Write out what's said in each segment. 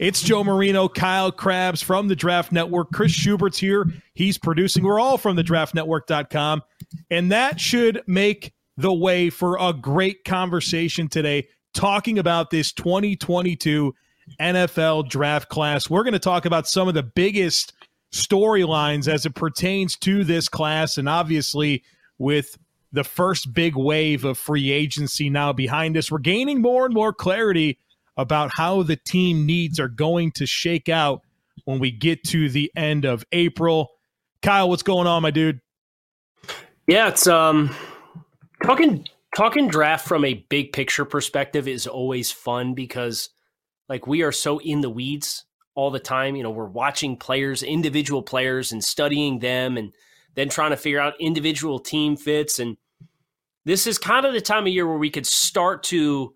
It's Joe Marino, Kyle Crabbs from the Draft Network. Chris Schubert's here. He's producing. We're all from the draftnetwork.com. And that should make the way for a great conversation today talking about this 2022 NFL draft class. We're going to talk about some of the biggest storylines as it pertains to this class. And obviously, with the first big wave of free agency now behind us, we're gaining more and more clarity about how the team needs are going to shake out when we get to the end of April. Kyle, what's going on, my dude? Yeah, it's um talking talking draft from a big picture perspective is always fun because like we are so in the weeds all the time. You know, we're watching players, individual players, and studying them and then trying to figure out individual team fits. And this is kind of the time of year where we could start to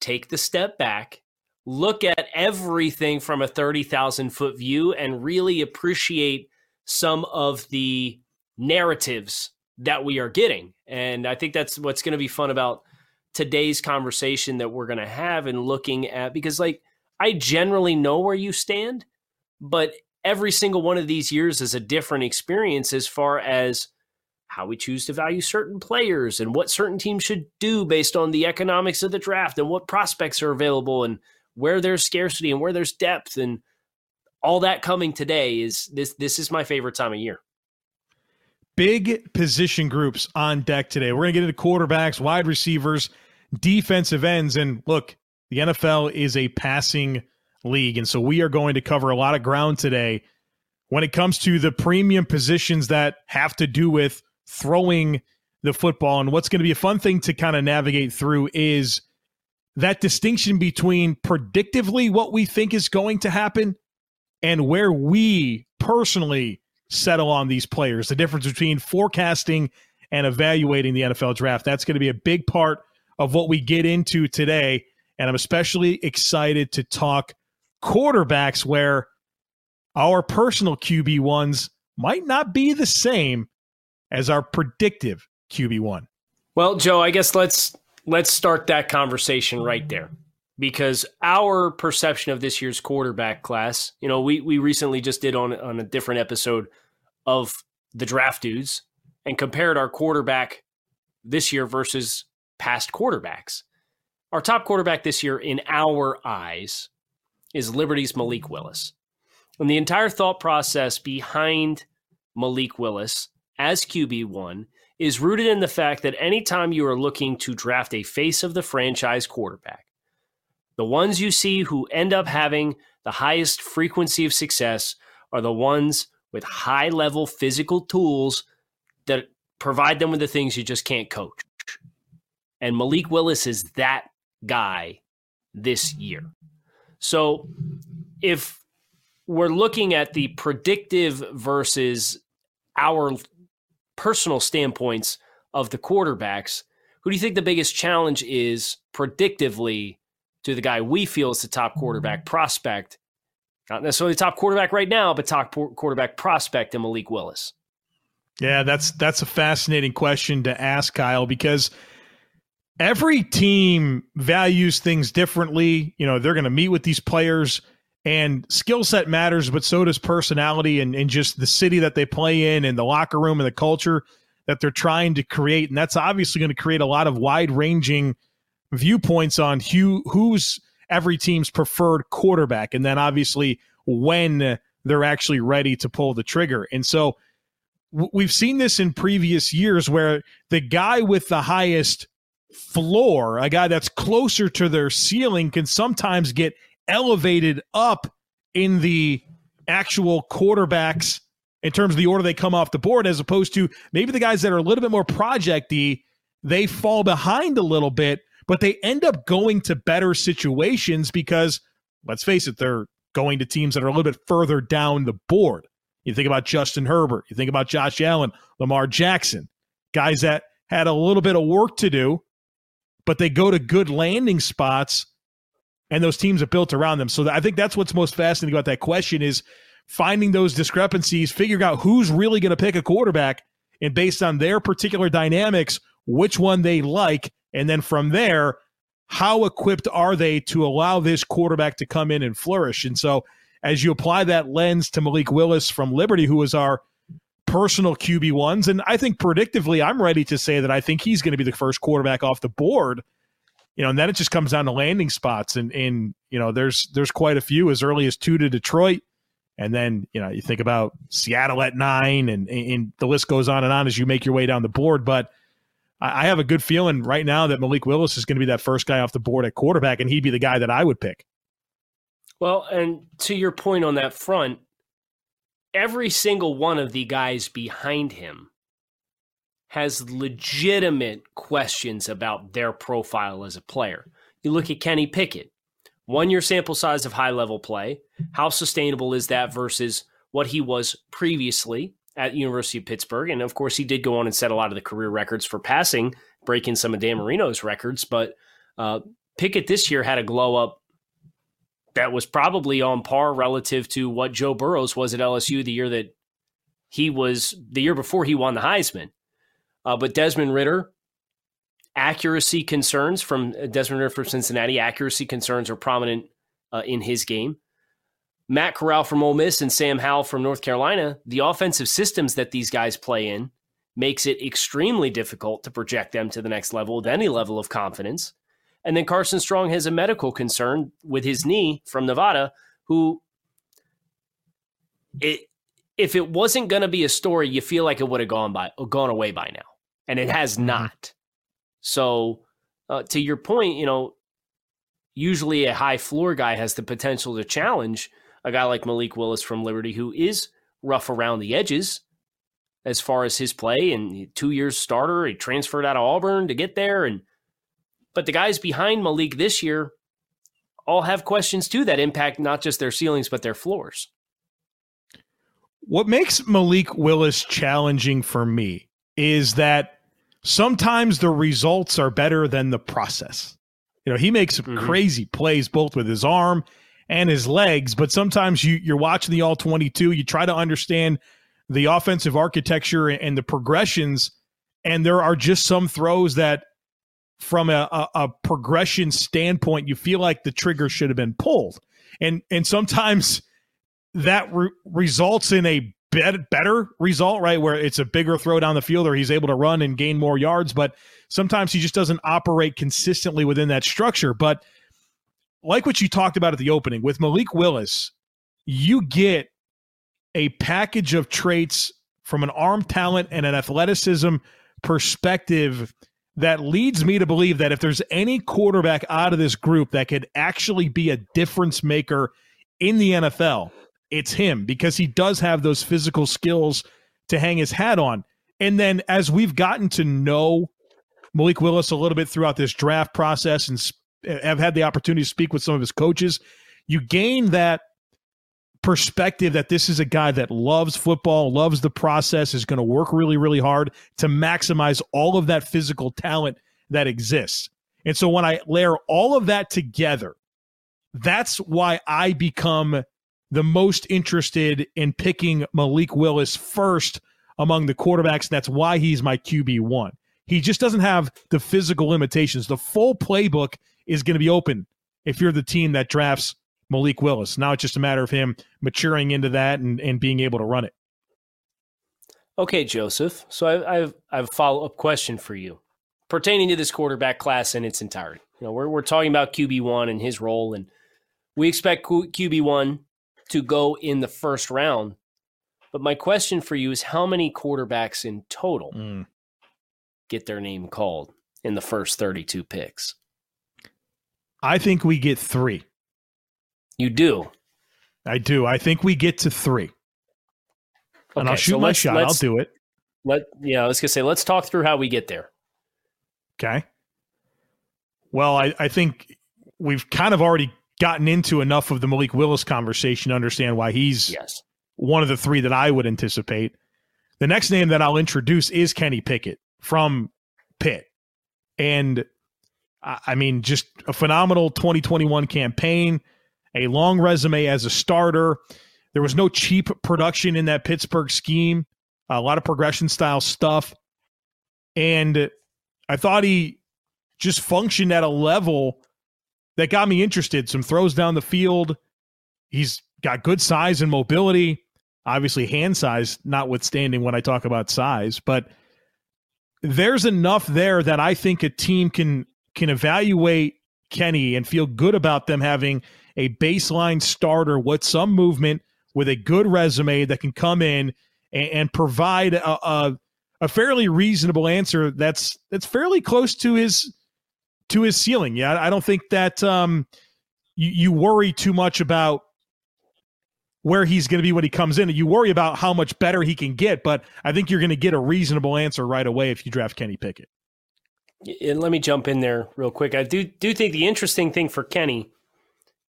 take the step back, look at everything from a 30,000 foot view, and really appreciate some of the narratives that we are getting. And I think that's what's going to be fun about today's conversation that we're going to have and looking at because, like, I generally know where you stand, but every single one of these years is a different experience as far as how we choose to value certain players and what certain teams should do based on the economics of the draft and what prospects are available and where there's scarcity and where there's depth and all that coming today is this this is my favorite time of year. Big position groups on deck today. We're going to get into quarterbacks, wide receivers, defensive ends and look, the NFL is a passing league and so we are going to cover a lot of ground today when it comes to the premium positions that have to do with throwing the football. And what's going to be a fun thing to kind of navigate through is that distinction between predictively what we think is going to happen and where we personally settle on these players. The difference between forecasting and evaluating the NFL draft. That's going to be a big part of what we get into today. And I'm especially excited to talk quarterbacks where our personal QB ones might not be the same as our predictive QB1? Well, Joe, I guess let's let's start that conversation right there. Because our perception of this year's quarterback class, you know, we we recently just did on on a different episode of the draft dudes and compared our quarterback this year versus past quarterbacks. Our top quarterback this year in our eyes is Liberty's Malik Willis. And the entire thought process behind Malik Willis as QB1 is rooted in the fact that anytime you are looking to draft a face of the franchise quarterback, the ones you see who end up having the highest frequency of success are the ones with high level physical tools that provide them with the things you just can't coach. And Malik Willis is that guy this year. So if we're looking at the predictive versus our personal standpoints of the quarterbacks, who do you think the biggest challenge is predictively to the guy we feel is the top mm-hmm. quarterback prospect? Not necessarily top quarterback right now, but top quarterback prospect in Malik Willis. Yeah, that's that's a fascinating question to ask, Kyle, because every team values things differently. You know, they're going to meet with these players and skill set matters, but so does personality and, and just the city that they play in and the locker room and the culture that they're trying to create. And that's obviously going to create a lot of wide ranging viewpoints on who, who's every team's preferred quarterback. And then obviously when they're actually ready to pull the trigger. And so we've seen this in previous years where the guy with the highest floor, a guy that's closer to their ceiling, can sometimes get elevated up in the actual quarterbacks in terms of the order they come off the board, as opposed to maybe the guys that are a little bit more projecty, they fall behind a little bit, but they end up going to better situations because, let's face it, they're going to teams that are a little bit further down the board. You think about Justin Herbert. You think about Josh Allen, Lamar Jackson, guys that had a little bit of work to do, but they go to good landing spots and those teams are built around them. So I think that's what's most fascinating about that question is finding those discrepancies, figuring out who's really going to pick a quarterback and based on their particular dynamics, which one they like. And then from there, how equipped are they to allow this quarterback to come in and flourish? And so as you apply that lens to Malik Willis from Liberty, who is our personal QB ones, and I think predictively, I'm ready to say that I think he's going to be the first quarterback off the board you know, and then it just comes down to landing spots, and and you know, there's there's quite a few as early as two to Detroit, and then you know you think about Seattle at nine, and and the list goes on and on as you make your way down the board. But I have a good feeling right now that Malik Willis is going to be that first guy off the board at quarterback, and he'd be the guy that I would pick. Well, and to your point on that front, every single one of the guys behind him has legitimate questions about their profile as a player. You look at Kenny Pickett, one year sample size of high level play. How sustainable is that versus what he was previously at University of Pittsburgh? And of course, he did go on and set a lot of the career records for passing, breaking some of Dan Marino's records. But uh, Pickett this year had a glow up that was probably on par relative to what Joe Burrows was at LSU the year that he was the year before he won the Heisman. Uh, but Desmond Ridder, accuracy concerns from uh, Desmond Ridder from Cincinnati, accuracy concerns are prominent uh, in his game. Matt Corral from Ole Miss and Sam Howell from North Carolina, the offensive systems that these guys play in makes it extremely difficult to project them to the next level with any level of confidence. And then Carson Strong has a medical concern with his knee from Nevada, who it, if it wasn't going to be a story, you feel like it would have gone by gone away by now and it has mm-hmm. not. So, uh, to your point, you know, usually a high floor guy has the potential to challenge a guy like Malik Willis from Liberty, who is rough around the edges as far as his play and two years starter. He transferred out of Auburn to get there, and but the guys behind Malik this year all have questions too that impact not just their ceilings but their floors. What makes Malik Willis challenging for me is that sometimes the results are better than the process. You know, he makes mm-hmm. crazy plays both with his arm and his legs, but sometimes you, you're watching the all 22, you try to understand the offensive architecture and the progressions, and there are just some throws that, from a, a, a progression standpoint, you feel like the trigger should have been pulled. And, and sometimes that re- results in a better result, right? Where it's a bigger throw down the field or he's able to run and gain more yards, but sometimes he just doesn't operate consistently within that structure. But like what you talked about at the opening with Malik Willis, you get a package of traits from an arm talent and an athleticism perspective that leads me to believe that if there's any quarterback out of this group that could actually be a difference maker in the NFL, it's him because he does have those physical skills to hang his hat on. And then as we've gotten to know Malik Willis a little bit throughout this draft process and have had the opportunity to speak with some of his coaches, you gain that perspective that this is a guy that loves football, loves the process, is going to work really, really hard to maximize all of that physical talent that exists. And so when I layer all of that together, that's why I become the most interested in picking Malik Willis first among the quarterbacks. That's why he's my QB one. He just doesn't have the physical limitations. The full playbook is going to be open if you're the team that drafts Malik Willis. Now it's just a matter of him maturing into that and, and being able to run it. Okay, Joseph. So I, I've I've a follow up question for you pertaining to this quarterback class in its entirety. You know, we're we're talking about QB one and his role, and we expect QB one to go in the first round. But my question for you is how many quarterbacks in total mm. get their name called in the first 32 picks? I think we get three. You do? I do. I think we get to three. Okay, and I'll shoot so my shot. I'll do it. Let yeah, I was gonna say let's talk through how we get there. Okay. Well, I, I think we've kind of already gotten into enough of the Malik Willis conversation to understand why he's yes. one of the three that I would anticipate. The next name that I'll introduce is Kenny Pickett from Pitt. And I mean, just a phenomenal 2021 campaign, a long resume as a starter. There was no cheap production in that Pittsburgh scheme, a lot of progression style stuff. And I thought he just functioned at a level that got me interested. Some throws down the field. He's got good size and mobility. Obviously, hand size, notwithstanding when I talk about size, but there's enough there that I think a team can can evaluate Kenny and feel good about them having a baseline starter with some movement, with a good resume that can come in and, and provide a, a, a fairly reasonable answer that's that's fairly close to his to his ceiling. Yeah, I don't think that um, you, you worry too much about where he's going to be when he comes in. You worry about how much better he can get, but I think you're going to get a reasonable answer right away if you draft Kenny Pickett. And let me jump in there real quick. I do do think the interesting thing for Kenny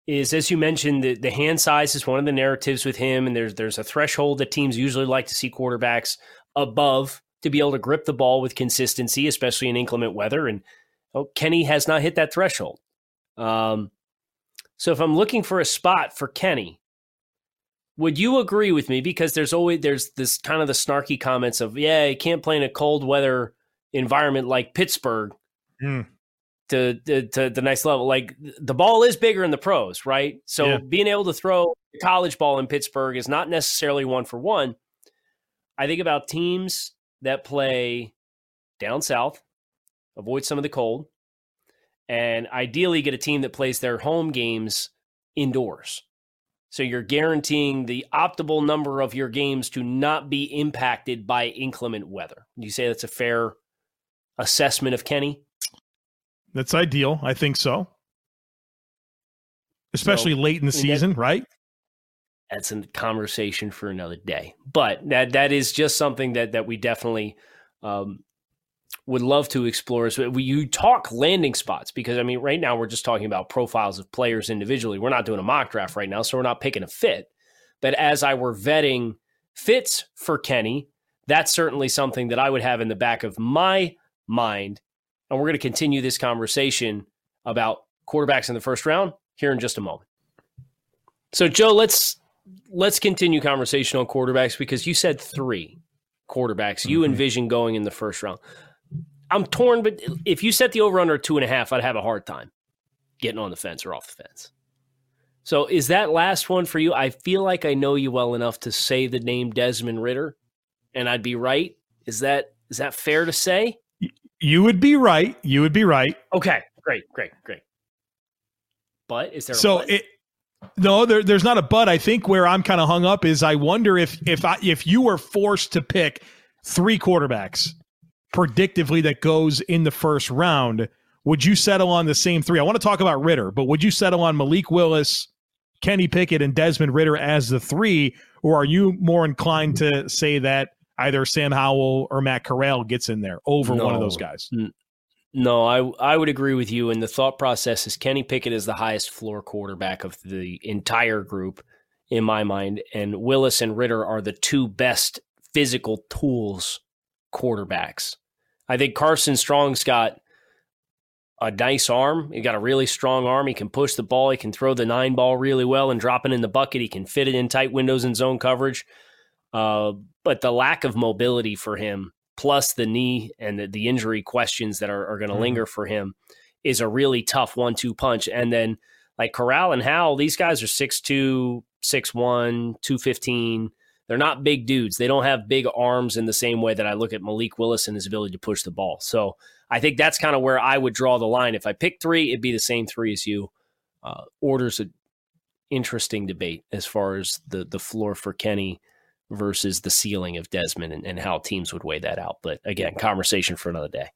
is, as you mentioned, the, the hand size is one of the narratives with him, and there's there's a threshold that teams usually like to see quarterbacks above to be able to grip the ball with consistency, especially in inclement weather. And oh, Kenny has not hit that threshold. Um, so if I'm looking for a spot for Kenny, would you agree with me? Because there's always there's this kind of the snarky comments of yeah, you can't play in a cold weather environment like Pittsburgh mm. to, to, to the next level. Like the ball is bigger in the pros, right? So yeah. being able to throw college ball in Pittsburgh is not necessarily one for one. I think about teams that play down south, avoid some of the cold, and ideally get a team that plays their home games indoors. So you're guaranteeing the optimal number of your games to not be impacted by inclement weather. Do you say that's a fair assessment of Kenny? That's ideal. I think so. Especially so, late in the season, that, right? That's a conversation for another day. But that that is just something that that we definitely um, would love to explore is we, you talk landing spots because I mean right now we're just talking about profiles of players individually. We're not doing a mock draft right now, so we're not picking a fit. But as I were vetting fits for Kenny, that's certainly something that I would have in the back of my mind. And we're going to continue this conversation about quarterbacks in the first round here in just a moment. So Joe, let's let's continue conversation on quarterbacks because you said three quarterbacks you mm-hmm. envision going in the first round. I'm torn, but if you set the over under two and a half, I'd have a hard time getting on the fence or off the fence. So is that last one for you? I feel like I know you well enough to say the name Desmond Ridder, and I'd be right. Is that is that fair to say? You would be right. You would be right. Okay, great, great, great. But is there so it? No, there, there's not a but. I think where I'm kind of hung up is I wonder if if I, if you were forced to pick three quarterbacks predictively that goes in the first round, would you settle on the same three? I want to talk about Ridder, but would you settle on Malik Willis, Kenny Pickett, and Desmond Ridder as the three, or are you more inclined to say that either Sam Howell or Matt Corral gets in there over no, one of those guys? No, I I would agree with you. And the thought process is Kenny Pickett is the highest floor quarterback of the entire group in my mind, and Willis and Ridder are the two best physical tools quarterbacks I think Carson Strong's got a nice arm. He got a really strong arm. He can push the ball. He can throw the nine ball really well and drop it in the bucket. He can fit it in tight windows and zone coverage. Uh, but the lack of mobility for him, plus the knee and the, the injury questions that are, are going to mm-hmm. linger for him, is a really tough one two punch. And then, like Corral and Howell, these guys are 6'2, 6'1, 215. They're not big dudes. They don't have big arms in the same way that I look at Malik Willis and his ability to push the ball. So I think that's kind of where I would draw the line. If I pick three, it'd be the same three as you. Uh, orders an interesting debate as far as the the floor for Kenny versus the ceiling of Desmond and, and how teams would weigh that out. But again, conversation for another day.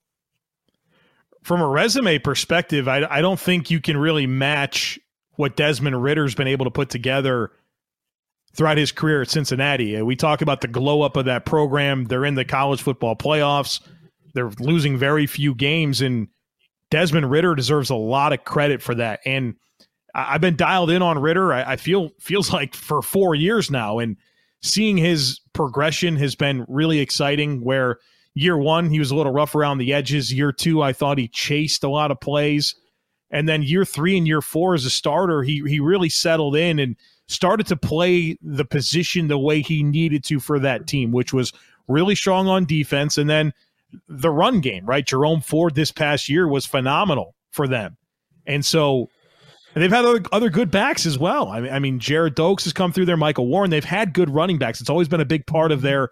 From a resume perspective, I, I don't think you can really match what Desmond Ridder's been able to put together throughout his career at Cincinnati. Uh, we talk about the glow up of that program. They're in the college football playoffs. They're losing very few games, and Desmond Ridder deserves a lot of credit for that. And I've been dialed in on Ridder. I, feel feels like for four years now, and seeing his progression has been really exciting. Where year one, he was a little rough around the edges. Year two, I thought he chased a lot of plays. And then year three and year four as a starter, he he really settled in and started to play the position the way he needed to for that team, which was really strong on defense. And then the run game, right? Jerome Ford this past year was phenomenal for them. And so and they've had other, other good backs as well. I mean, I mean, Gerrid Doaks has come through there, Michael Warren. They've had good running backs. It's always been a big part of their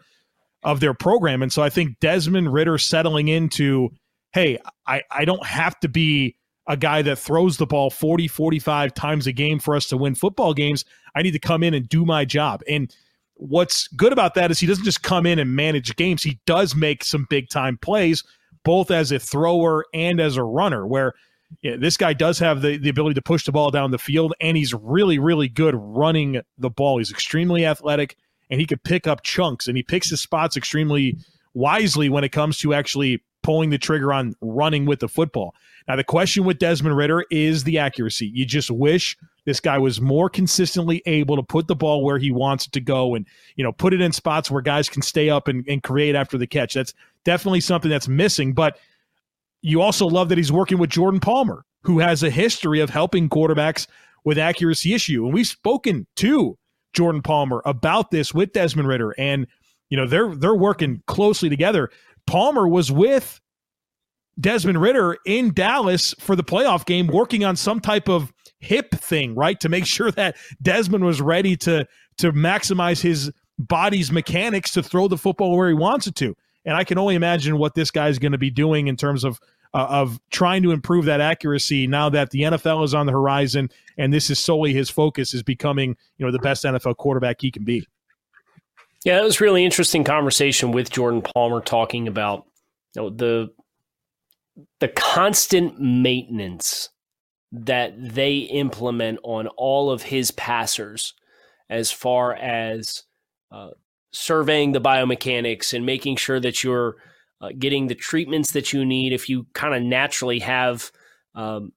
of their program. And so I think Desmond Ridder settling into, hey, I, I don't have to be a guy that throws the ball 40, 45 times a game for us to win football games. I need to come in and do my job. And what's good about that is he doesn't just come in and manage games. He does make some big time plays, both as a thrower and as a runner, where this guy does have the, the ability to push the ball down the field, and he's really, really good running the ball. He's extremely athletic, and he could pick up chunks, and he picks his spots extremely wisely when it comes to actually pulling the trigger on running with the football. Now, the question with Desmond Ridder is the accuracy. You just wish this guy was more consistently able to put the ball where he wants it to go and, you know, put it in spots where guys can stay up and, and create after the catch. That's definitely something that's missing. But – you also love that he's working with Jordan Palmer, who has a history of helping quarterbacks with accuracy issue. And we've spoken to Jordan Palmer about this with Desmond Ridder and you know they're they're working closely together. Palmer was with Desmond Ridder in Dallas for the playoff game, working on some type of hip thing, right, to make sure that Desmond was ready to to maximize his body's mechanics to throw the football where he wants it to. And I can only imagine what this guy's going to be doing in terms of uh, of trying to improve that accuracy now that the NFL is on the horizon and this is solely his focus is becoming you know the best NFL quarterback he can be. Yeah, it was really interesting conversation with Jordan Palmer talking about you know, the the constant maintenance that they implement on all of his passers as far as uh, surveying the biomechanics and making sure that you're uh, getting the treatments that you need if you kind of naturally have um,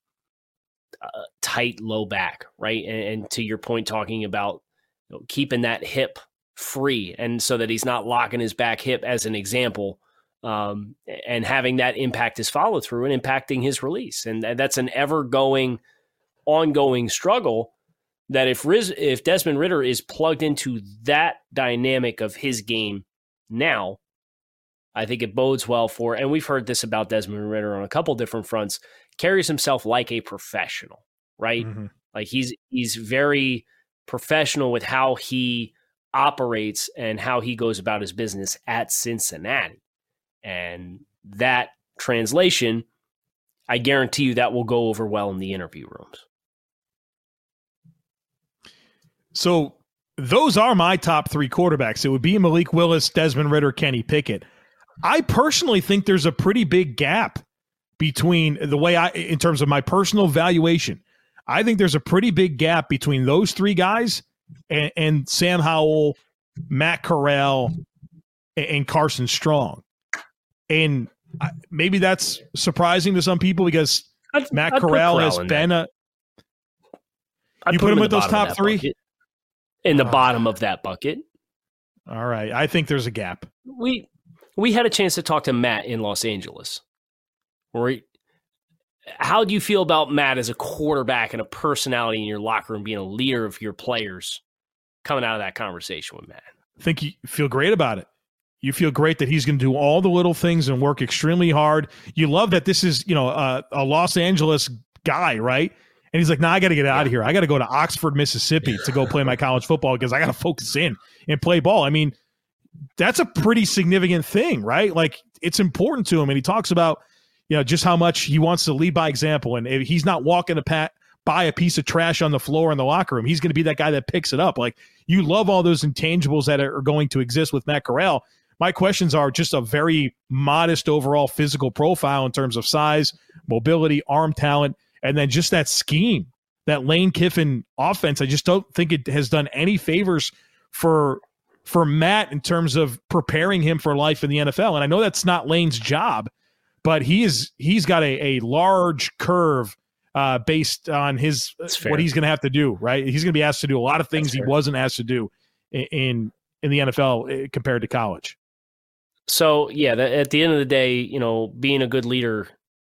tight low back, right? And, and, to your point, talking about you know, keeping that hip free and so that he's not locking his back hip as an example. Um, and having that impact his follow through and impacting his release. And that's an ever going, ongoing struggle that if Riz, if Desmond Ridder is plugged into that dynamic of his game now, I think it bodes well for, and we've heard this about Desmond Ridder on a couple different fronts, carries himself like a professional, right? Mm-hmm. Like he's he's very professional with how he operates and how he goes about his business at Cincinnati. And that translation, I guarantee you that will go over well in the interview rooms. So those are my top three quarterbacks. It would be Malik Willis, Desmond Ridder, Kenny Pickett. I personally think there's a pretty big gap between the way I, in terms of my personal valuation, I think there's a pretty big gap between those three guys and, and Sam Howell, Matt Corral, and, and Carson Strong. And maybe that's surprising to some people because I'd, Matt I'd Corral, Corral has been that. a. I'd you put, put him with those top three? Bucket. In the uh, bottom of that bucket. All right. I think there's a gap. We we had a chance to talk to Matt in Los Angeles. Right? How do you feel about Matt as a quarterback and a personality in your locker room, being a leader of your players? Coming out of that conversation with Matt, I think you feel great about it. You feel great that he's going to do all the little things and work extremely hard. You love that this is, you know, a, a Los Angeles guy, right? And he's like, "Nah, I got to get out of here. I got to go to Oxford, Mississippi, to go play my college football because I got to focus in and play ball." I mean, that's a pretty significant thing, right? Like it's important to him. And he talks about, you know, just how much he wants to lead by example. And if he's not walking a pat by a piece of trash on the floor in the locker room, he's going to be that guy that picks it up. Like you love all those intangibles that are going to exist with Matt Corral. My questions are just a very modest overall physical profile in terms of size, mobility, arm talent, and then just that scheme, that Lane Kiffin offense. I just don't think it has done any favors for for Matt in terms of preparing him for life in the NFL. And I know that's not Lane's job, but he is he's got a, a large curve uh, based on his what he's going to have to do. Right, he's going to be asked to do a lot of things he wasn't asked to do in, in the NFL eh, compared to college. So yeah, the, at the end of the day, you know, being a good leader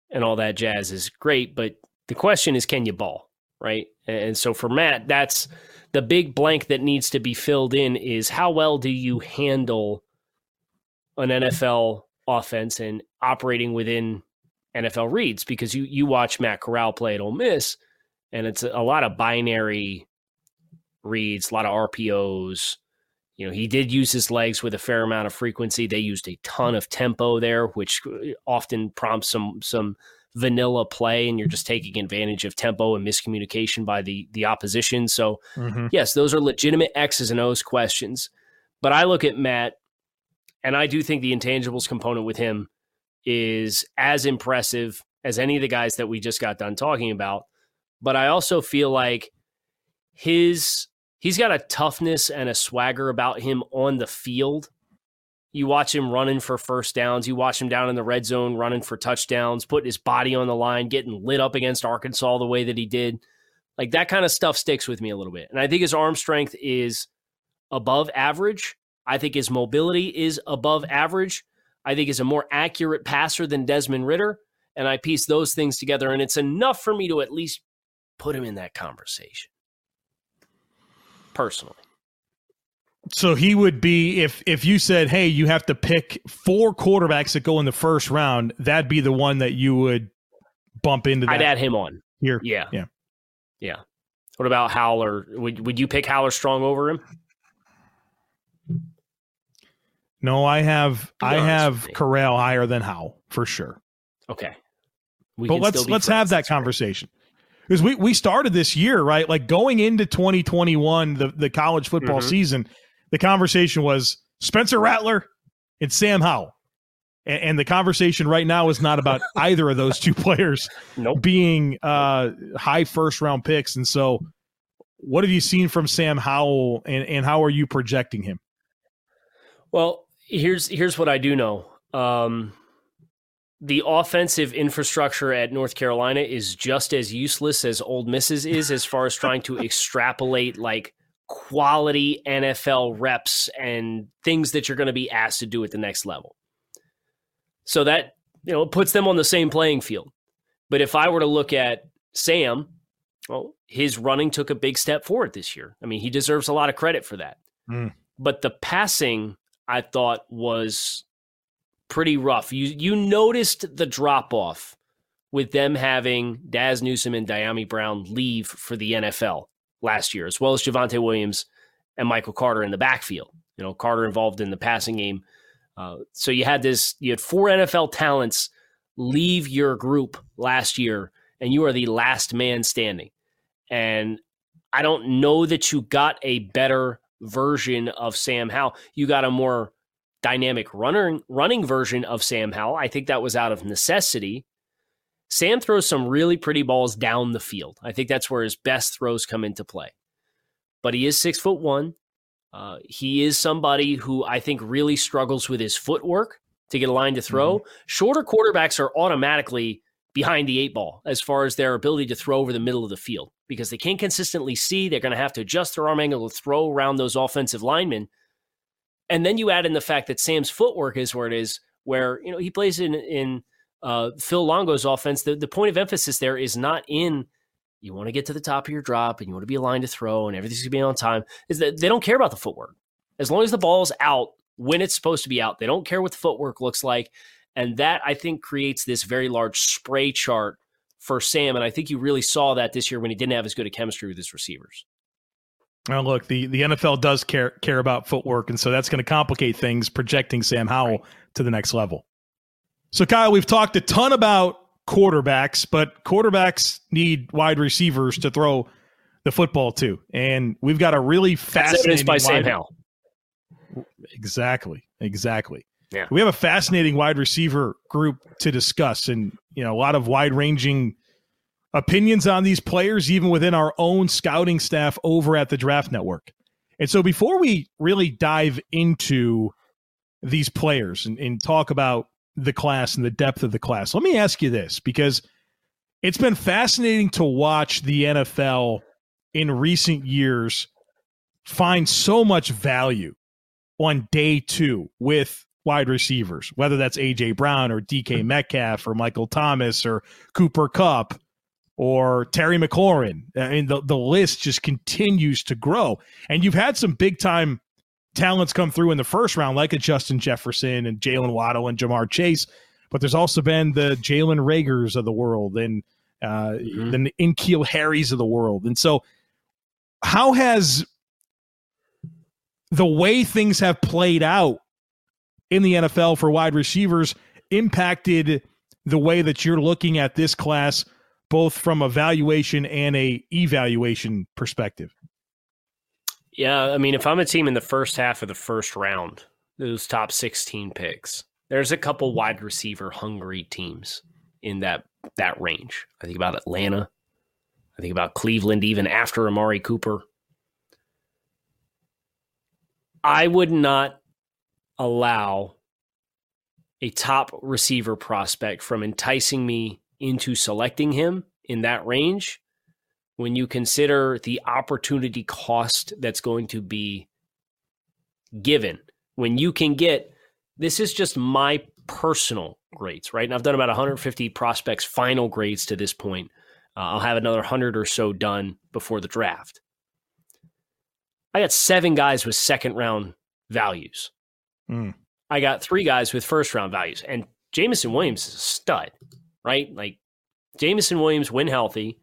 and all that jazz is great, but the question is, can you ball, right? And so for Matt, that's the big blank that needs to be filled in is how well do you handle an NFL offense and operating within NFL reads? Because you you watch Matt Corral play at Ole Miss, and it's a lot of binary reads, a lot of RPOs. You know, he did use his legs with a fair amount of frequency. They used a ton of tempo there, which uh, often prompts some some vanilla play, and you're just taking advantage of tempo and miscommunication by the the opposition. So, mm-hmm. yes, those are legitimate X's and O's questions. But I look at Matt, and I do think the intangibles component with him is as impressive as any of the guys that we just got done talking about. But I also feel like his he's got a toughness and a swagger about him on the field. You watch him running for first downs. You watch him down in the red zone running for touchdowns, putting his body on the line, getting lit up against Arkansas the way that he did. Like that kind of stuff sticks with me a little bit. And I think his arm strength is above average. I think his mobility is above average. I think he's a more accurate passer than Desmond Ridder. And I piece those things together, and it's enough for me to at least put him in that conversation personally. So he would be if if you said, "Hey, you have to pick four quarterbacks that go in the first round," that'd be the one that you would bump into. That I'd add him on here. Yeah, yeah, yeah. What about Howell? Would would you pick Howell or Strong over him? No, I have I have Corral higher than Howell for sure. Okay, we but let's let's friends. have that conversation because we we started this year right, like going into 2021, the the college football mm-hmm. season. The conversation was Spencer Rattler and Sam Howell. And, and the conversation right now is not about either of those two players nope. being uh, high first round picks. And so, what have you seen from Sam Howell, and, and how are you projecting him? Well, here's here's what I do know. Um, the offensive infrastructure at North Carolina is just as useless as Ole Miss's is as far as trying to extrapolate like quality NFL reps and things that you're going to be asked to do at the next level. So that, you know, puts them on the same playing field. But if I were to look at Sam, well, his running took a big step forward this year. I mean, he deserves a lot of credit for that. Mm. But the passing I thought was pretty rough. You you noticed the drop off with them having Dazz Newsome and Dyami Brown leave for the NFL last year, as well as Javonte Williams and Michael Carter in the backfield. You know, Carter involved in the passing game. Uh, so you had this, you had four NFL talents leave your group last year, and you are the last man standing. And I don't know that you got a better version of Sam Howell. You got a more dynamic runner, running version of Sam Howell. I think that was out of necessity. Sam throws some really pretty balls down the field. I think that's where his best throws come into play. But he is six foot one. Uh, he is somebody who I think really struggles with his footwork to get a line to throw. Mm-hmm. Shorter quarterbacks are automatically behind the eight ball as far as their ability to throw over the middle of the field because they can't consistently see. They're going to have to adjust their arm angle to throw around those offensive linemen. And then you add in the fact that Sam's footwork is where it is, where you know he plays in in uh, Phil Longo's offense. The the point of emphasis there is not in you want to get to the top of your drop and you want to be aligned to throw and everything's gonna be on time. Is that they don't care about the footwork as long as the ball's out when it's supposed to be out. They don't care what the footwork looks like, and that I think creates this very large spray chart for Sam. And I think you really saw that this year when he didn't have as good a chemistry with his receivers. Now, look, the, the NFL does care care about footwork, and so that's going to complicate things projecting Sam Howell right. to the next level. So, Kyle, we've talked a ton about quarterbacks, but quarterbacks need wide receivers to throw the football to, and we've got a really fascinating by Sam Howell. Exactly, exactly. Yeah, we have a fascinating wide receiver group to discuss, and you know a lot of wide ranging opinions on these players, even within our own scouting staff over at the Draft Network. And so before we really dive into these players and, and, talk about the class and the depth of the class, let me ask you this because it's been fascinating to watch the NFL in recent years find so much value on day two with wide receivers, whether that's AJ Brown or DK Metcalf or Michael Thomas or Cooper Kupp or Terry McLaurin. I mean, the, the list just continues to grow. And you've had some big time talents come through in the first round, like a Justin Jefferson and Jaylen Waddle and Ja'Marr Chase. But there's also been the Jalen Reagors of the world and uh, mm-hmm. the N'Keal Harrys of the world. And so, how has the way things have played out in the NFL for wide receivers impacted the way that you're looking at this class, both from a valuation and a evaluation perspective? Yeah, I mean, if I'm a team in the first half of the first round, those top 16 picks, there's a couple wide receiver hungry teams in that that range. I think about Atlanta. I think about Cleveland even after Amari Cooper. I would not allow a top receiver prospect from enticing me into selecting him in that range when you consider the opportunity cost that's going to be given. When you can get this is just my personal grades right? And i've done about 150 prospects final grades to this point. Uh, i'll have another 100 or so done before the draft. I got seven guys with second round values mm. i got three guys with first round values and Jameson williams is a stud right like Jameson williams when healthy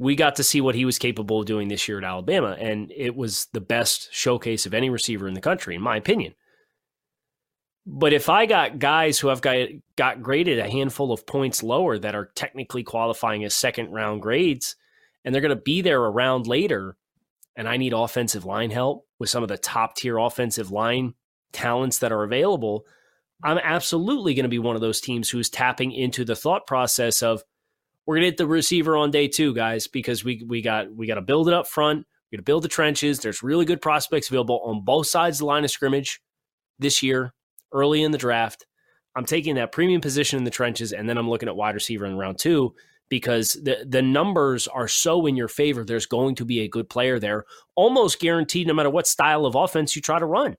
we got to see what he was capable of doing this year at Alabama, and it was the best showcase of any receiver in the country, in my opinion. But if I got guys who have got, got graded a handful of points lower that are technically qualifying as second round grades, and they're going to be there around later, and I need offensive line help with some of the top tier offensive line talents that are available, I'm absolutely going to be one of those teams who's tapping into the thought process of, we're gonna hit the receiver on day two, guys, because we we got we got to build it up front. We got to build the trenches. There's really good prospects available on both sides of the line of scrimmage this year, early in the draft. I'm taking that premium position in the trenches, and then I'm looking at wide receiver in round two because the the numbers are so in your favor. There's going to be a good player there, almost guaranteed, no matter what style of offense you try to run.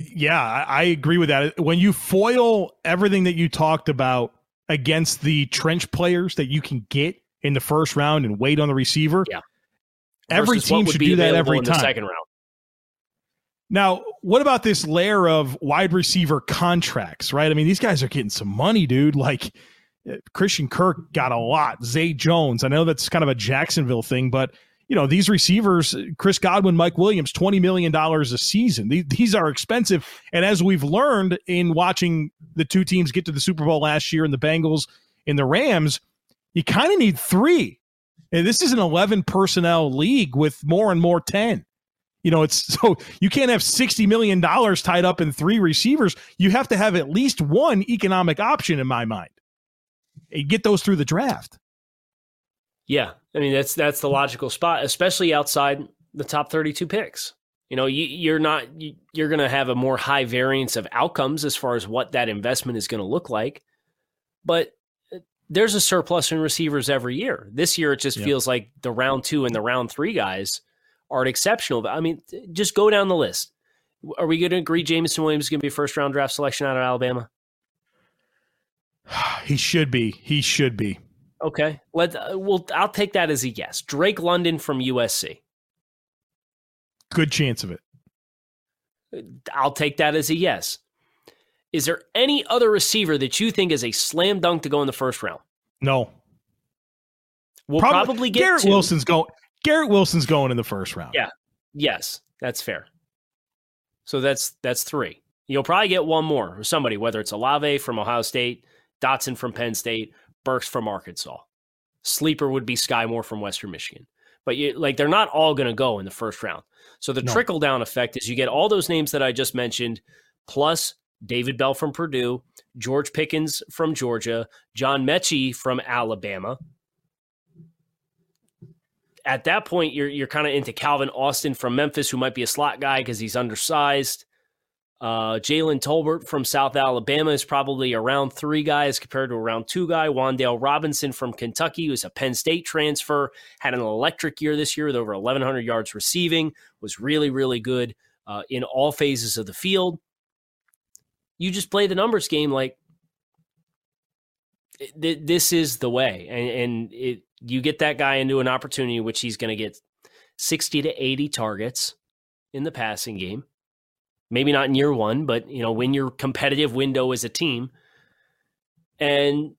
Yeah, I agree with that. When you foil everything that you talked about against the trench players that you can get in the first round and wait on the receiver. Yeah. Every team should do that every time. second round. Now, what about this layer of wide receiver contracts, right? I mean, these guys are getting some money, dude. Like Christian Kirk got a lot. Zay Jones. I know that's kind of a Jacksonville thing, but you know, these receivers, Chris Godwin, Mike Williams, $20 million a season. These, these are expensive. And as we've learned in watching the two teams get to the Super Bowl last year and the Bengals and the Rams, you kind of need three. And this is an 11 personnel league with more and more 10. You know, it's so you can't have $60 million tied up in three receivers. You have to have at least one economic option in my mind. You get those through the draft. Yeah, I mean that's that's the logical spot, especially outside the top 32 picks. You know, you, are not you're going to have a more high variance of outcomes as far as what that investment is going to look like, but uh, there's a surplus in receivers every year. This year, it just feels like the round two and the round three guys are exceptional. I mean, just go down the list. Are we going to agree Jameson Williams is going to be a first round draft selection out of Alabama? He should be. He should be. Okay, let uh, well. I'll take that as a yes. Drake London from USC. Good chance of it. I'll take that as a yes. Is there any other receiver that you think is a slam dunk to go in the first round? No. We'll probably, probably get Garrett Wilson's going. Garrett Wilson's going in the first round. Yeah. Yes, that's fair. So that's that's three. You'll probably get one more, or somebody, whether it's Olave from Ohio State, Dotson from Penn State, Burks from Arkansas. Sleeper would be Skyy Moore from Western Michigan. But you, like they're not all going to go in the first round. So the no. trickle down effect is you get all those names that I just mentioned, plus David Bell from Purdue, George Pickens from Georgia, John Metchie from Alabama. At that point, you're you're kind of into Calvin Austin from Memphis, who might be a slot guy because he's undersized. Uh, Jalen Tolbert from South Alabama is probably around three guys compared to around two guy. Wan'Dale Robinson from Kentucky, who's a Penn State transfer, had an electric year this year with over 1,100 yards receiving, was really, really good uh, in all phases of the field. You just play the numbers game like th- this is the way. And, and it, you get that guy into an opportunity which he's going to get 60 to 80 targets in the passing game maybe not in year one, but you know, when your competitive window as a team. And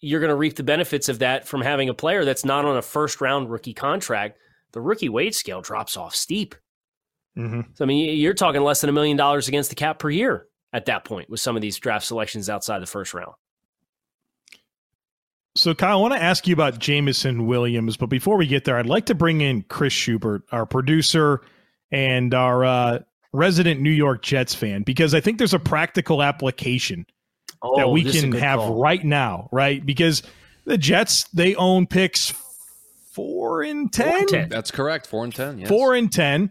you're going to reap the benefits of that from having a player that's not on a first round rookie contract. The rookie wage scale drops off steep. Mm-hmm. So, I mean, you're talking less than a million dollars against the cap per year at that point with some of these draft selections outside the first round. So, Kyle, I want to ask you about Jameson Williams, but before we get there, I'd like to bring in Chris Schubert, our producer and our uh, resident New York Jets fan because I think there's a practical application oh, that we can have call. right now, right? Because the Jets they own picks four and ten. Four and That's correct. Four and ten. Yes. Four and ten.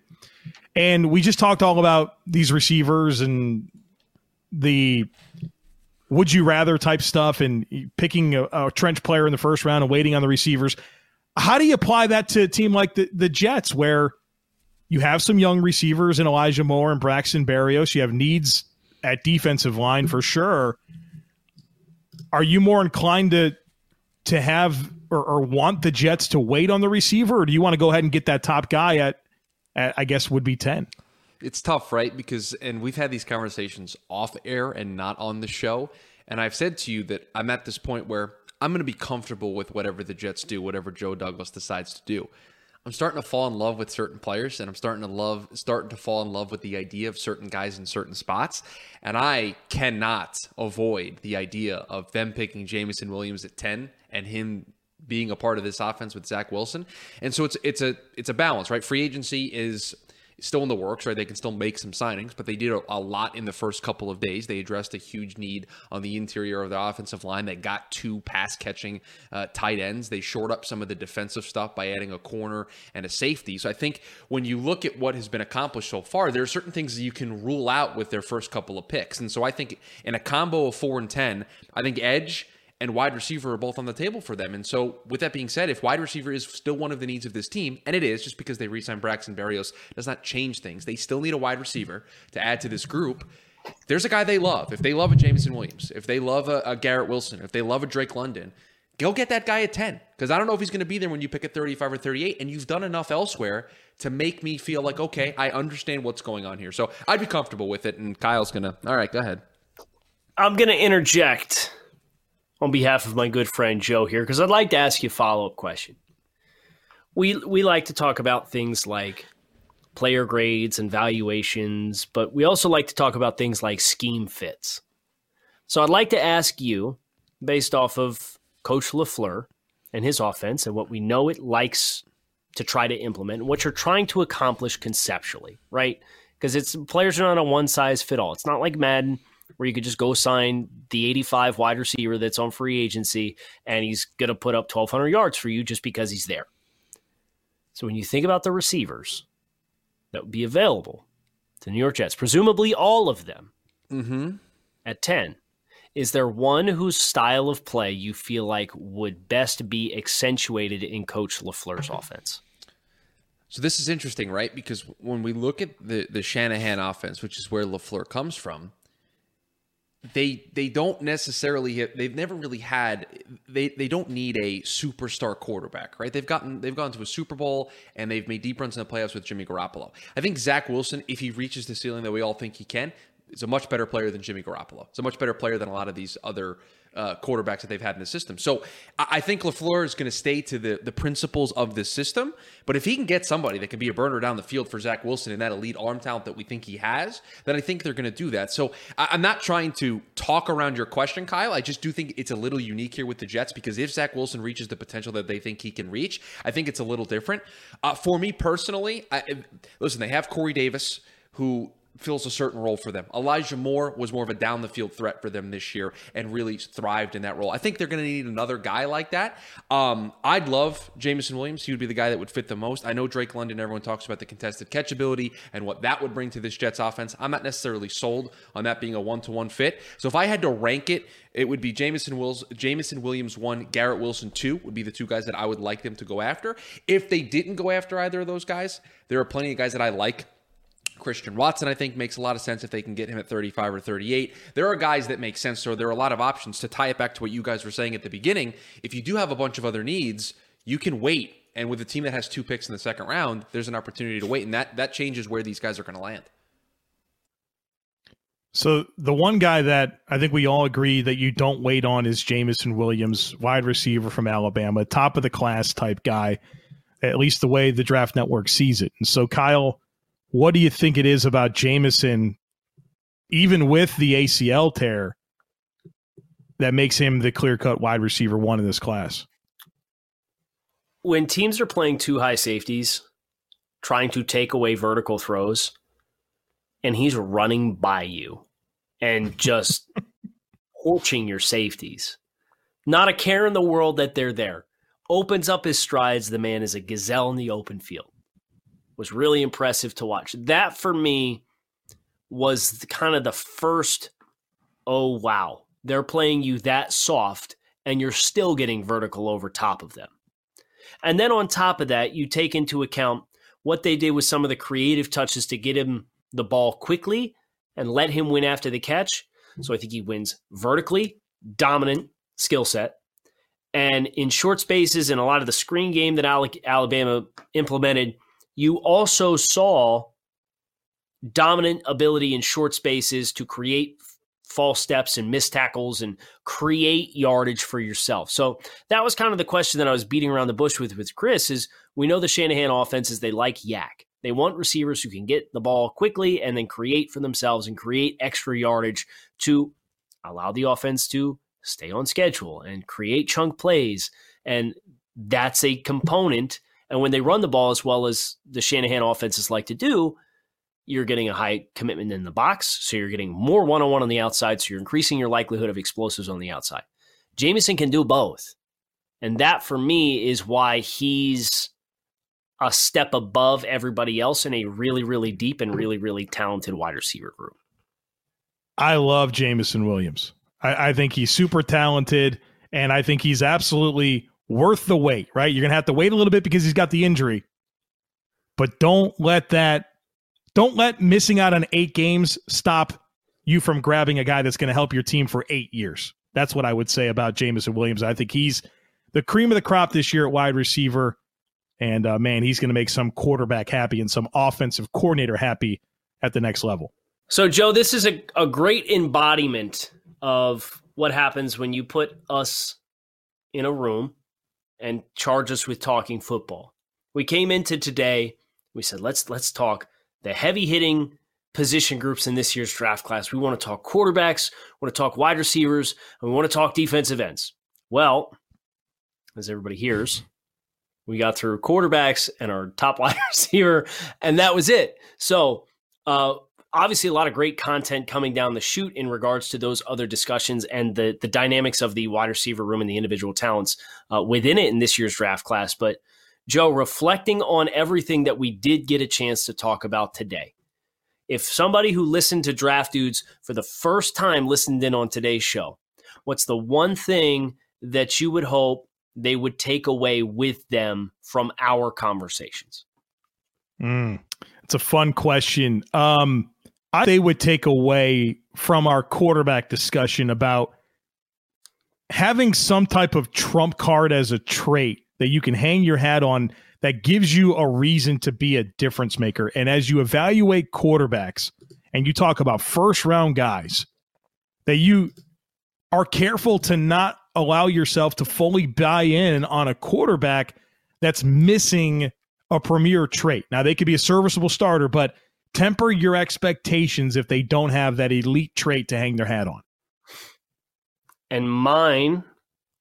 And we just talked all about these receivers and the would you rather type stuff and picking a, a trench player in the first round and waiting on the receivers. How do you apply that to a team like the, the Jets where you have some young receivers in Elijah Moore and Braxton Berrios. You have needs at defensive line for sure. Are you more inclined to to have or, or, want the Jets to wait on the receiver, or do you want to go ahead and get that top guy at, at I guess would be ten? It's tough, right? Because and we've had these conversations off air and not on the show. And I've said to you that I'm at this point where I'm going to be comfortable with whatever the Jets do, whatever Joe Douglas decides to do. I'm starting to fall in love with certain players and I'm starting to love starting to fall in love with the idea of certain guys in certain spots. And I cannot avoid the idea of them picking Jameson Williams at 10 and him being a part of this offense with Zach Wilson. And so it's it's a it's a balance, right? Free agency is still in the works, right? They can still make some signings, but they did a, a, lot in the first couple of days. They addressed a huge need on the interior of the offensive line. They got two pass catching uh, tight ends. They shored up some of the defensive stuff by adding a corner and a safety. So I think when you look at what has been accomplished so far, there are certain things you can rule out with their first couple of picks. And so I think in a combo of four and 10, I think Edge and wide receiver are both on the table for them. And so, with that being said, if wide receiver is still one of the needs of this team, and it is just because they re signed Braxton Berrios does not change things, they still need a wide receiver to add to this group. There's a guy they love. If they love a Jameson Williams, if they love a, a Garrett Wilson, if they love a Drake London, go get that guy at 10 because I don't know if he's going to be there when you pick at 35 or 38. And you've done enough elsewhere to make me feel like, okay, I understand what's going on here. So I'd be comfortable with it. And Kyle's going to, all right, go ahead. I'm going to interject on behalf of my good friend Joe here because I'd like to ask you a follow up question. We we like to talk about things like player grades and valuations, but we also like to talk about things like scheme fits. So I'd like to ask you, based off of Coach LaFleur and his offense and what we know it likes to try to implement, and what you're trying to accomplish conceptually, right? Because it's players are not a one size fit all. It's not like Madden where you could just go sign the 85 wide receiver that's on free agency and he's going to put up 1,200 yards for you just because he's there. So when you think about the receivers that would be available to the New York Jets, presumably all of them mm-hmm. at 10, is there one whose style of play you feel like would best be accentuated in Coach LaFleur's offense? So this is interesting, right? Because when we look at the, the Shanahan offense, which is where LaFleur comes from, they they don't necessarily have, they've never really had they they don't need a superstar quarterback right? They've gotten they've gone to a super bowl and they've made deep runs in the playoffs with jimmy garoppolo. I think zach wilson if he reaches the ceiling that we all think he can is a much better player than jimmy garoppolo. It's a much better player than a lot of these other uh, quarterbacks that they've had in the system. So I think LaFleur is going to stay to the, the principles of this system. But if he can get somebody that can be a burner down the field for Zach Wilson and that elite arm talent that we think he has, then I think they're going to do that. So I, I'm not trying to talk around your question, Kyle. I just do think it's a little unique here with the Jets because if Zach Wilson reaches the potential that they think he can reach, I think it's a little different. Uh, for me personally, I, listen, they have Corey Davis, who fills a certain role for them. Elijah Moore was more of a down the field threat for them this year and really thrived in that role. I think they're going to need another guy like that. Um, I'd love Jameson Williams. He would be the guy that would fit the most. I know Drake London, everyone talks about the contested catch ability and what that would bring to this Jets offense. I'm not necessarily sold on that being a one to one fit. So if I had to rank it, it would be Jameson Wills, Jameson Williams one, Garrett Wilson two would be the two guys that I would like them to go after. If they didn't go after either of those guys, there are plenty of guys that I like Christian Watson, I think, makes a lot of sense if they can get him at 35 or 38. There are guys that make sense, so there are a lot of options to tie it back to what you guys were saying at the beginning. If you do have a bunch of other needs, you can wait. And with a team that has two picks in the second round, there's an opportunity to wait, and that that changes where these guys are going to land. So the one guy that I think we all agree that you don't wait on is Jameson Williams, wide receiver from Alabama, top of the class type guy, at least the way the draft network sees it. And so Kyle, what do you think it is about Jameson, even with the ACL tear, that makes him the clear cut wide receiver one in this class? When teams are playing two high safeties, trying to take away vertical throws, and he's running by you and just torching your safeties. Not a care in the world that they're there. Opens up his strides. The man is a gazelle in the open field was really impressive to watch. That for me was kind of the first, oh, wow, they're playing you that soft and you're still getting vertical over top of them. And then on top of that, you take into account what they did with some of the creative touches to get him the ball quickly and let him win after the catch. So I think he wins vertically, dominant skill set. And in short spaces and a lot of the screen game that Alabama implemented, you also saw dominant ability in short spaces to create false steps and missed tackles and create yardage for yourself. So that was kind of the question that I was beating around the bush with with Chris is we know the Shanahan offenses they like YAC. They want receivers who can get the ball quickly and then create for themselves and create extra yardage to allow the offense to stay on schedule and create chunk plays and that's a component and when they run the ball as well as the Shanahan offenses like to do, you're getting a high commitment in the box. So you're getting more one on one on the outside. So you're increasing your likelihood of explosives on the outside. Jameson can do both. And that for me is why he's a step above everybody else in a really, really deep and really, really talented wide receiver group. I love Jameson Williams. I, I think he's super talented, and I think he's absolutely worth the wait, right? You're going to have to wait a little bit because he's got the injury. But don't let that don't let missing out on 8 games stop you from grabbing a guy that's going to help your team for 8 years. That's what I would say about Jameson Williams. I think he's the cream of the crop this year at wide receiver. And uh, man, he's going to make some quarterback happy and some offensive coordinator happy at the next level. So, Joe, this is a, a great embodiment of what happens when you put us in a room and charge us with talking football. We came into today, we said let's let's talk the heavy hitting position groups in this year's draft class. We want to talk quarterbacks, we want to talk wide receivers, and we want to talk defensive ends. Well, as everybody hears, we got through quarterbacks and our top wide receiver, and that was it. So, uh, obviously a lot of great content coming down the chute in regards to those other discussions and the the dynamics of the wide receiver room and the individual talents uh, within it in this year's draft class. But Joe, reflecting on everything that we did get a chance to talk about today, if somebody who listened to Draft Dudes for the first time listened in on today's show, what's the one thing that you would hope they would take away with them from our conversations? Mm, it's a fun question. Um, I they would take away from our quarterback discussion about having some type of trump card as a trait that you can hang your hat on that gives you a reason to be a difference maker. And as you evaluate quarterbacks and you talk about first round guys, that you are careful to not allow yourself to fully buy in on a quarterback that's missing a premier trait. Now, they could be a serviceable starter, but temper your expectations if they don't have that elite trait to hang their hat on. And mine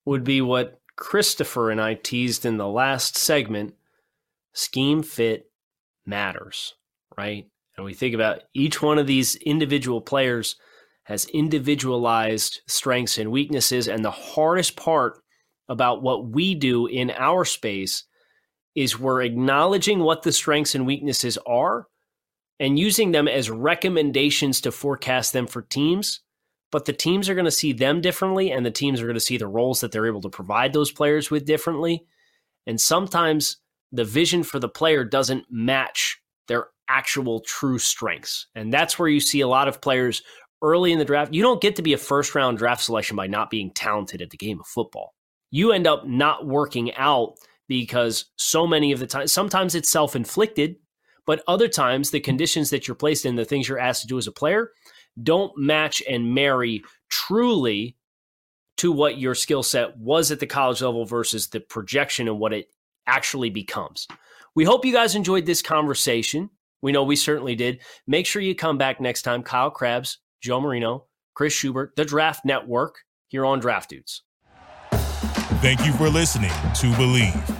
would be what Christopher and I teased in the last segment scheme fit matters, right? and we think about each one of these individual players has individualized strengths and weaknesses. And the hardest part about what we do in our space is we're acknowledging what the strengths and weaknesses are and using them as recommendations to forecast them for teams. But the teams are going to see them differently, and the teams are going to see the roles that they're able to provide those players with differently. And sometimes the vision for the player doesn't match their actual true strengths. And that's where you see a lot of players early in the draft. You don't get to be a first round draft selection by not being talented at the game of football. You end up not working out because so many of the time, sometimes it's self inflicted, but other times the conditions that you're placed in, the things you're asked to do as a player, don't match and marry truly to what your skill set was at the college level versus the projection and what it actually becomes. We hope you guys enjoyed this conversation. We know we certainly did. Make sure you come back next time. Kyle Crabbs, Joe Marino, Chris Schubert, the Draft Network, here on Draft Dudes. Thank you for listening to Bleav.